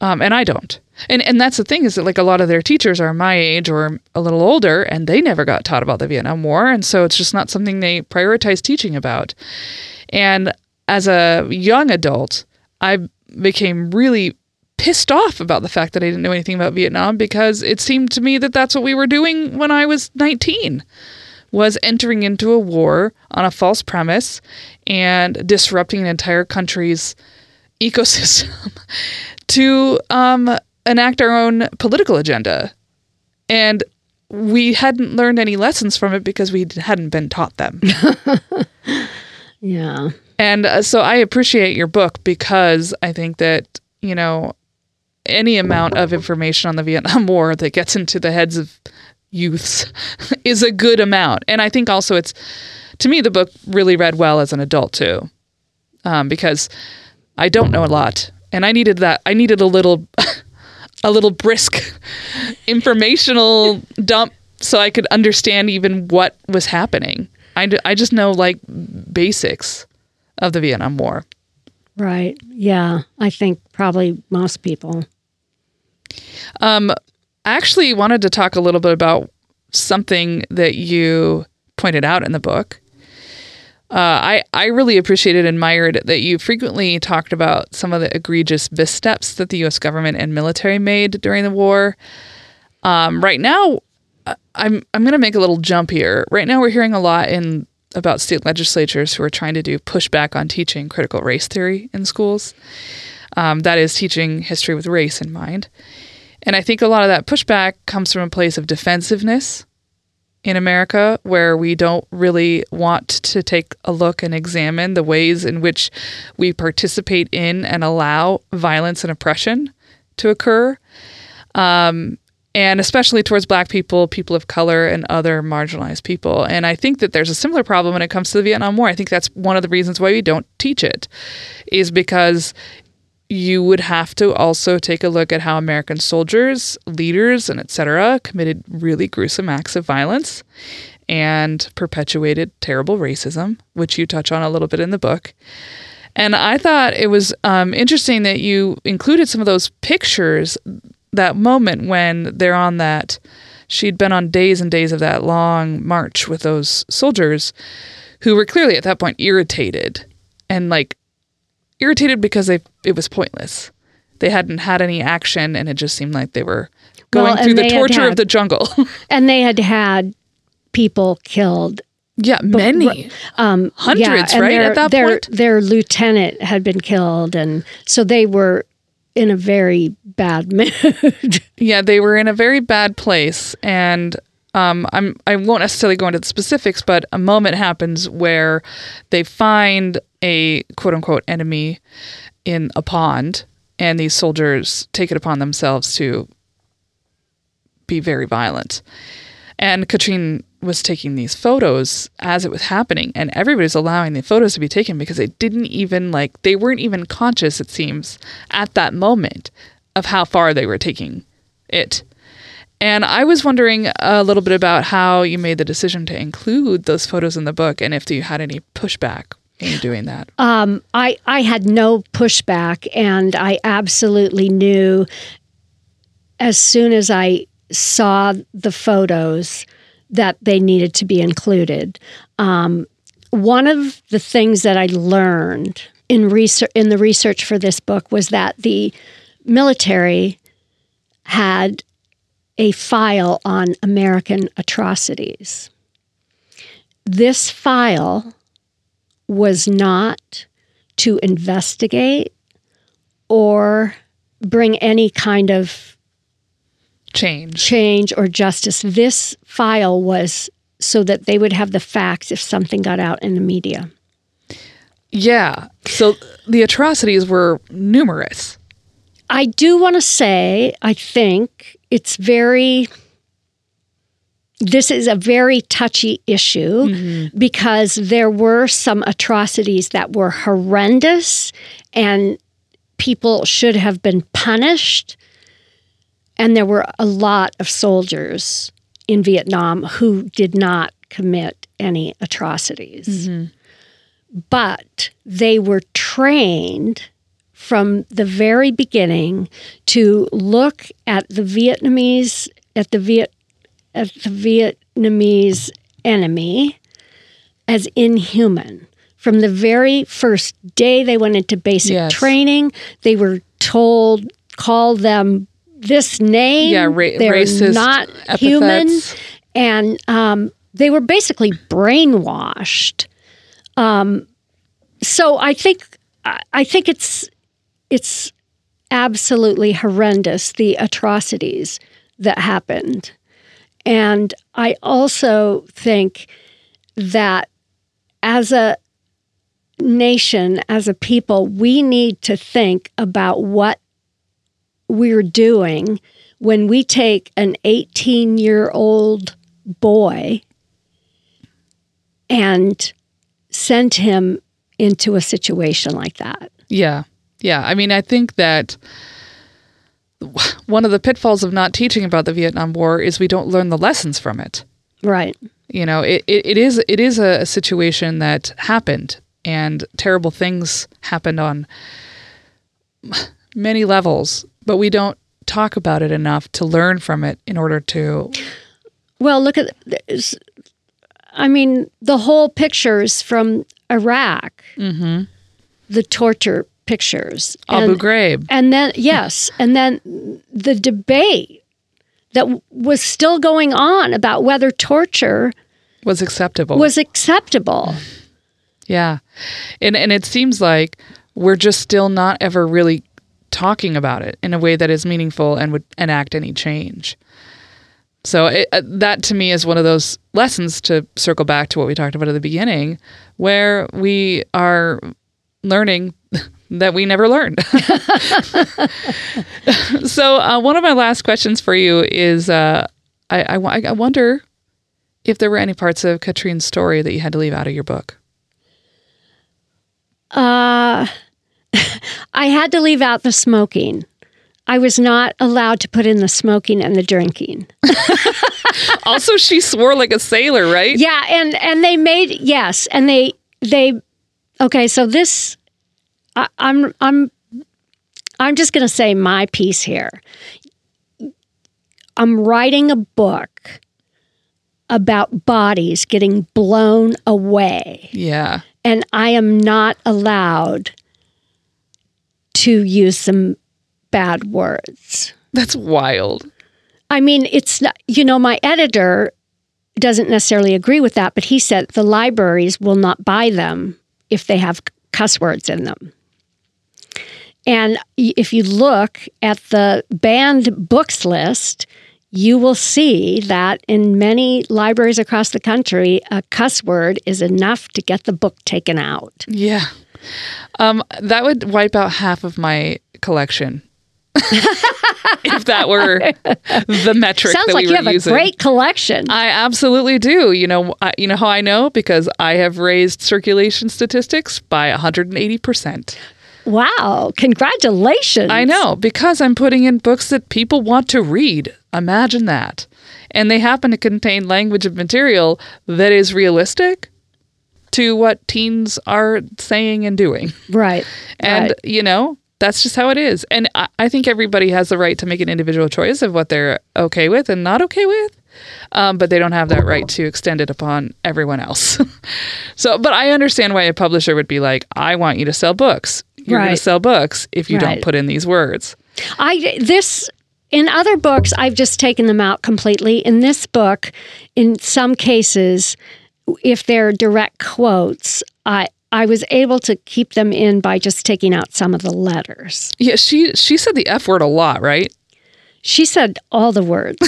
Um, and I don't. And and that's the thing is that like a lot of their teachers are my age or a little older, and they never got taught about the Vietnam War, and so it's just not something they prioritize teaching about. And as a young adult, I became really pissed off about the fact that I didn't know anything about Vietnam because it seemed to me that that's what we were doing when I was 19 was entering into a war on a false premise and disrupting an entire country's [laughs] ecosystem to um, enact our own political agenda. And we hadn't learned any lessons from it because we hadn't been taught them. [laughs] Yeah. And uh, so I appreciate your book because I think that, you know, any amount of information on the Vietnam War that gets into the heads of youths [laughs] is a good amount. And I think also it's, to me, the book really read well as an adult too, um, because I don't know a lot. And I needed that. I needed a little, [laughs] a little brisk [laughs] informational dump so I could understand even what was happening. I, I just know like basics of the Vietnam War. Right. Yeah. I think probably most people. Um, I actually wanted to talk a little bit about something that you pointed out in the book. Uh, I I really appreciated and admired that you frequently talked about some of the egregious missteps that the U.S. government and military made during the war. Um, right now, I'm I'm going to make a little jump here. Right now, we're hearing a lot in about state legislatures who are trying to do pushback on teaching critical race theory in schools. Um, that is teaching history with race in mind. And I think a lot of that pushback comes from a place of defensiveness in America where we don't really want to take a look and examine the ways in which we participate in and allow violence and oppression to occur. Um, and especially towards black people, people of color, and other marginalized people. And I think that there's a similar problem when it comes to the Vietnam War. I think that's one of the reasons why we don't teach it, is because you would have to also take a look at how American soldiers, leaders, and et cetera committed really gruesome acts of violence and perpetuated terrible racism, which you touch on a little bit in the book. And I thought it was um, interesting that you included some of those pictures, that moment when they're on that. She'd been on days and days of that long march with those soldiers who were clearly at that point irritated and like irritated because they it was pointless. They hadn't had any action and it just seemed like they were going Well, through the torture had- of the jungle. [laughs] And they had had people killed. yeah, many. Um, Hundreds, and right, Their, at that their, point? Their lieutenant had been killed. And so they were in a very bad [laughs] mood. Yeah, they were in a very bad place, and um, I'm I won't necessarily go into the specifics, but a moment happens where they find a quote unquote enemy in a pond, and these soldiers take it upon themselves to be very violent. And Katrine was taking these photos as it was happening, and everybody's allowing the photos to be taken because they didn't even like they weren't even conscious, it seems, at that moment of how far they were taking it. And I was wondering a little bit about how you made the decision to include those photos in the book and if you had any pushback in doing that. um, I, I had no pushback, and I absolutely knew as soon as I saw the photos that they needed to be included. Um, one of the things that I learned in research in the research for this book was that the military had a file on American atrocities. This file was not to investigate or bring any kind of Change. change or justice. This file was so that they would have the facts if something got out in the media. Yeah. So the atrocities were numerous. I do want to say, I think it's very, this is a very touchy issue mm-hmm. because there were some atrocities that were horrendous and people should have been punished. And there were a lot of soldiers in Vietnam who did not commit any atrocities. Mm-hmm. But they were trained from the very beginning to look at the Vietnamese at the Viet at the Vietnamese enemy as inhuman. From the very first day they went into basic Yes. training, they were told call them this name. Yeah, ra- They're racist not human, and um, they were basically brainwashed. Um, so I think I think it's it's absolutely horrendous the atrocities that happened, And I also think that as a nation, as a people, we need to think about what we're doing when we take an 18 year old boy and send him into a situation like that. Yeah. Yeah. I mean, I think that [laughs] one of the pitfalls of not teaching about the Vietnam War is we don't learn the lessons from it. Right. You know, it, it, it is it is a, a situation that happened and terrible things happened on many levels, but we don't talk about it enough to learn from it in order to Well, look at this. I mean, the whole pictures from Iraq, mm-hmm. the torture pictures, Abu and, Ghraib. and then yes, and then the debate that w- was still going on about whether torture was acceptable. was acceptable. Yeah. And and it seems like we're just still not ever really talking about it in a way that is meaningful and would enact any change. So it, uh, that to me is one of those lessons to circle back to what we talked about at the beginning where we are learning that we never learned. [laughs] so uh, one of my last questions for you is uh, I, I, I wonder if there were any parts of Katrine's story that you had to leave out of your book. Uh, [laughs] I had to leave out the smoking. I was not allowed to put in the smoking and the drinking. [laughs] also she swore like a sailor right Yeah, and and they made yes, and they they okay. So this, I, I'm I'm I'm just going to say my piece here. I'm writing a book about bodies getting blown away, yeah and I am not allowed to use some bad words. that's wild I mean, it's not, you know, my editor doesn't necessarily agree with that, but he said the libraries will not buy them if they have cuss words in them. And if you look at the banned books list, you will see that in many libraries across the country, a cuss word is enough to get the book taken out. yeah um that would wipe out half of my collection [laughs] if that were the metric Sounds that like you have using a great collection. I absolutely do. You know, I, you know how I know because I have raised circulation statistics by 180%. Wow, congratulations. I know because I'm putting in books that people want to read. Imagine that. And they happen to contain language and material that is realistic to what teens are saying and doing. Right. And, right. you know, that's just how it is. And I, I think everybody has the right to make an individual choice of what they're okay with and not okay with. Um, but they don't have that right to extend it upon everyone else. [laughs] so, but I understand why a publisher would be like, I want you to sell books. You're going to sell books if you Right. don't put in these words. I this in other books I've just taken them out completely. In this book, in some cases, if they're direct quotes, I I was able to keep them in by just taking out some of the letters. Yeah, she she said the F word a lot, right? She said all the words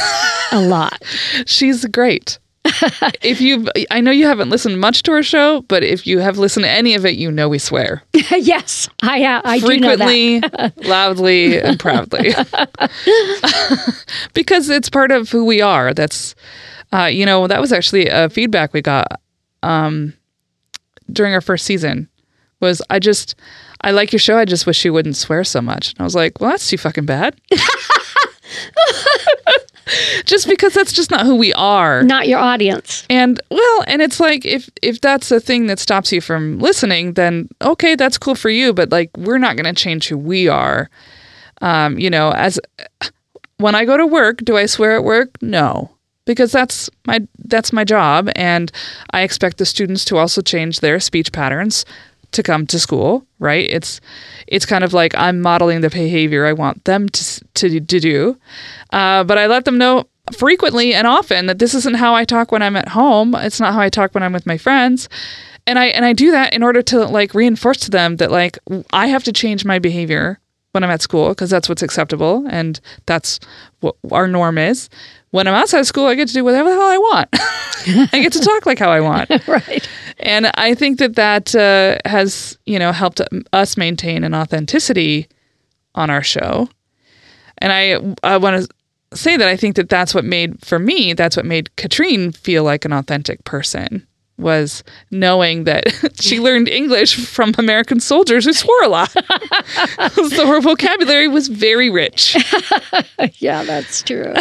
a lot. [laughs] She's great. [laughs] if you I know you haven't listened much to our show, but if you have listened to any of it, you know we swear. [laughs] yes, I uh, I do know that. frequently, [laughs] loudly, and proudly. because it's part of who we are. That's, uh, you know, that was actually a feedback we got um, during our first season. Was I just, I like your show. I just wish you wouldn't swear so much. And I was like, well, that's too fucking bad. [laughs] just because that's just not who we are. Not your audience. And well, and it's like if if that's a thing that stops you from listening, then okay, that's cool for you. But like, we're not going to change who we are. Um, you know, as when I go to work, do I swear at work? No, because that's my that's my job, and I expect the students to also change their speech patterns to come to school. Right? It's it's kind of like I'm modeling the behavior I want them to to to do, uh, but I let them know frequently and often that this isn't how I talk when I'm at home. It's not how I talk when I'm with my friends. And I and I do that in order to like reinforce to them that like I have to change my behavior when I'm at school because that's what's acceptable and that's what our norm is. When I'm outside of school, I get to do whatever the hell I want. [laughs] I get to talk like how I want. [laughs] right. And I think that that uh, has, you know, helped us maintain an authenticity on our show. And I, I want to say that I think that that's what made, for me, that's what made Katrine feel like an authentic person was knowing that [laughs] she learned English from American soldiers who swore a lot. [laughs] so her vocabulary was very rich. [laughs] yeah, that's true.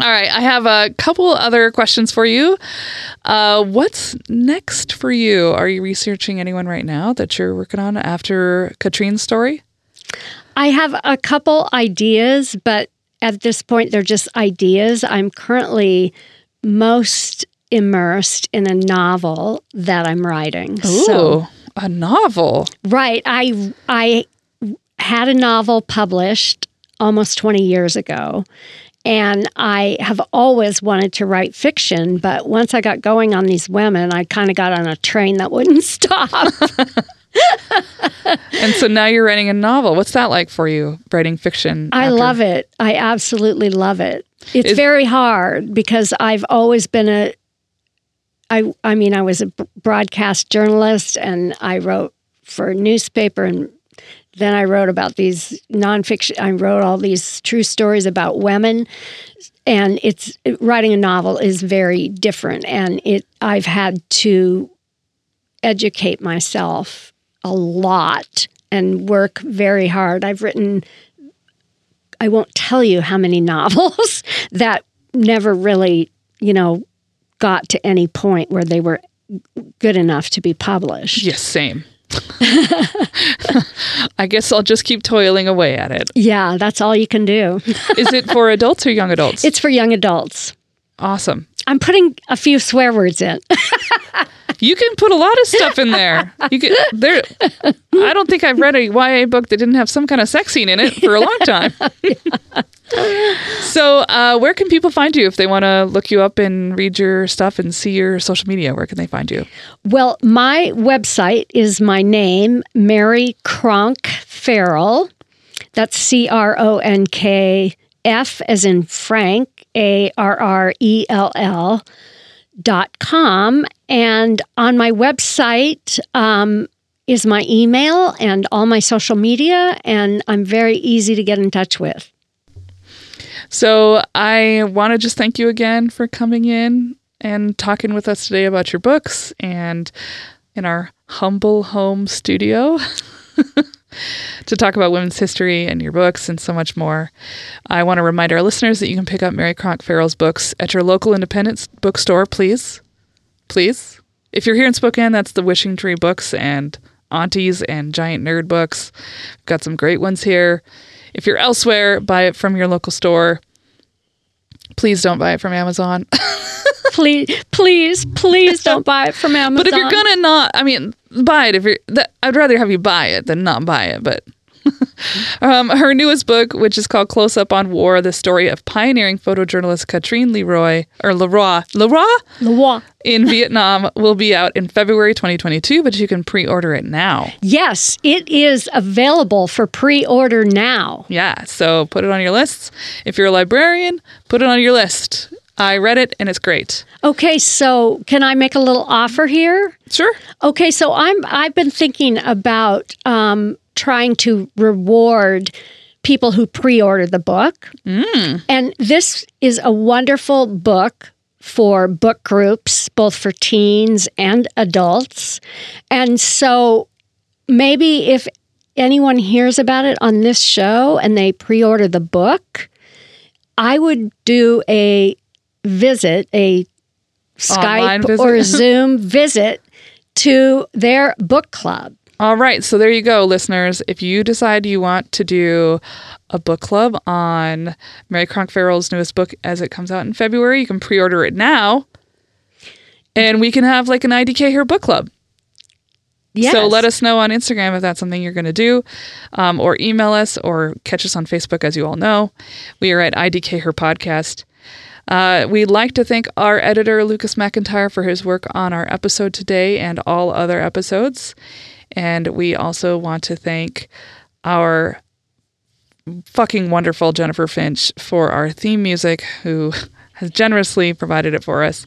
All right, I have a couple other questions for you. Uh, what's next for you? Are you researching anyone right now that you're working on after Catherine's story? I have a couple ideas, but at this point, they're just ideas. I'm currently most immersed in a novel that I'm writing. Ooh, so, a novel. Right. I I had a novel published almost 20 years ago. And I have always wanted to write fiction, but once I got going on these women, I kind of got on a train that wouldn't [laughs] stop. and so now you're writing a novel. What's that like for you, writing fiction? I after? love it. I absolutely love it. It's Is- very hard because I've always been a I I mean I was a broadcast journalist and I wrote for a newspaper and then I wrote about these nonfiction. I wrote all these true stories about women, and it's writing a novel is very different. And it I've had to educate myself a lot and work very hard. I've written. I won't tell you how many [laughs] novels that never really, you know, got to any point where they were good enough to be published. Yes, same. [laughs] I guess I'll just keep toiling away at it. Yeah, that's all you can do. [laughs] Is it for adults or young adults? It's for young adults. Awesome. I'm putting a few swear words in. [laughs] you can put a lot of stuff in there. You can [laughs] there. I don't think I've read a YA book that didn't have some kind of sex scene in it for a long time. [laughs] so, uh, where can people find you if they want to look you up and read your stuff and see your social media? Where can they find you? Well, my website is my name, Mary Cronk Farrell. That's C R O N K F as in Frank, A R R E L L dot com. And on my website um, is my email and all my social media, and I'm very easy to get in touch with. So I want to just thank you again for coming in and talking with us today about your books and in our humble home studio. [laughs] to talk about women's history and your books and so much more. I want to remind our listeners that you can pick up Mary Cronk Farrell's books at your local independent bookstore, please. Please. If you're here in Spokane, that's the Wishing Tree Books and Aunties and Giant Nerd Books. We've got some great ones here. If you're elsewhere, buy it from your local store. Please don't buy it from Amazon. [laughs] please, please, please don't buy it from Amazon. But if you're gonna not, I mean, buy it. If you're, that, I'd rather have you buy it than not buy it. But [laughs] um, her newest book, which is called Close Up on War, the story of pioneering photojournalist Catherine Leroy or Leroy Leroy Leroy in [laughs] Vietnam, will be out in February 2022. But you can pre-order it now. Yes, it is available for pre-order now. Yeah, so put it on your lists. If you're a librarian, put it on your list. I read it and it's great. Okay, so can I make a little offer here? Sure. Okay, so I'm I've been thinking about um, trying to reward people who pre-order the book, mm. and this is a wonderful book for book groups, both for teens and adults, and so maybe if anyone hears about it on this show and they pre-order the book. I would do a visit, a Skype visit. or [laughs] Zoom visit to their book club. All right. So there you go, listeners. If you decide you want to do a book club on Mary Cronk Farrell's newest book as it comes out in February, you can pre order it now. And we can have like an IDK Her book club. Yes. So let us know on Instagram if that's something you're going to do, um, or email us or catch us on Facebook, as you all know. We are at IDK Her Podcast. Uh, we'd like to thank our editor, Lucas McIntyre, for his work on our episode today and all other episodes. And we also want to thank our fucking wonderful Jennifer Finch for our theme music, who [laughs] has generously provided it for us.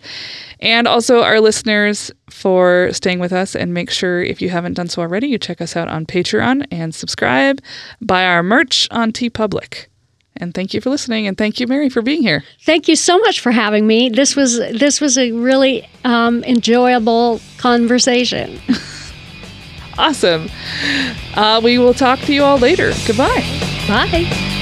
And also our listeners for staying with us. And make sure, if you haven't done so already, you check us out on Patreon and subscribe. Buy our merch on TeePublic. And thank you for listening, and thank you, Mary, for being here. Thank you so much for having me. This was this was a really um, enjoyable conversation. [laughs] awesome. Uh, we will talk to you all later. Goodbye. Bye.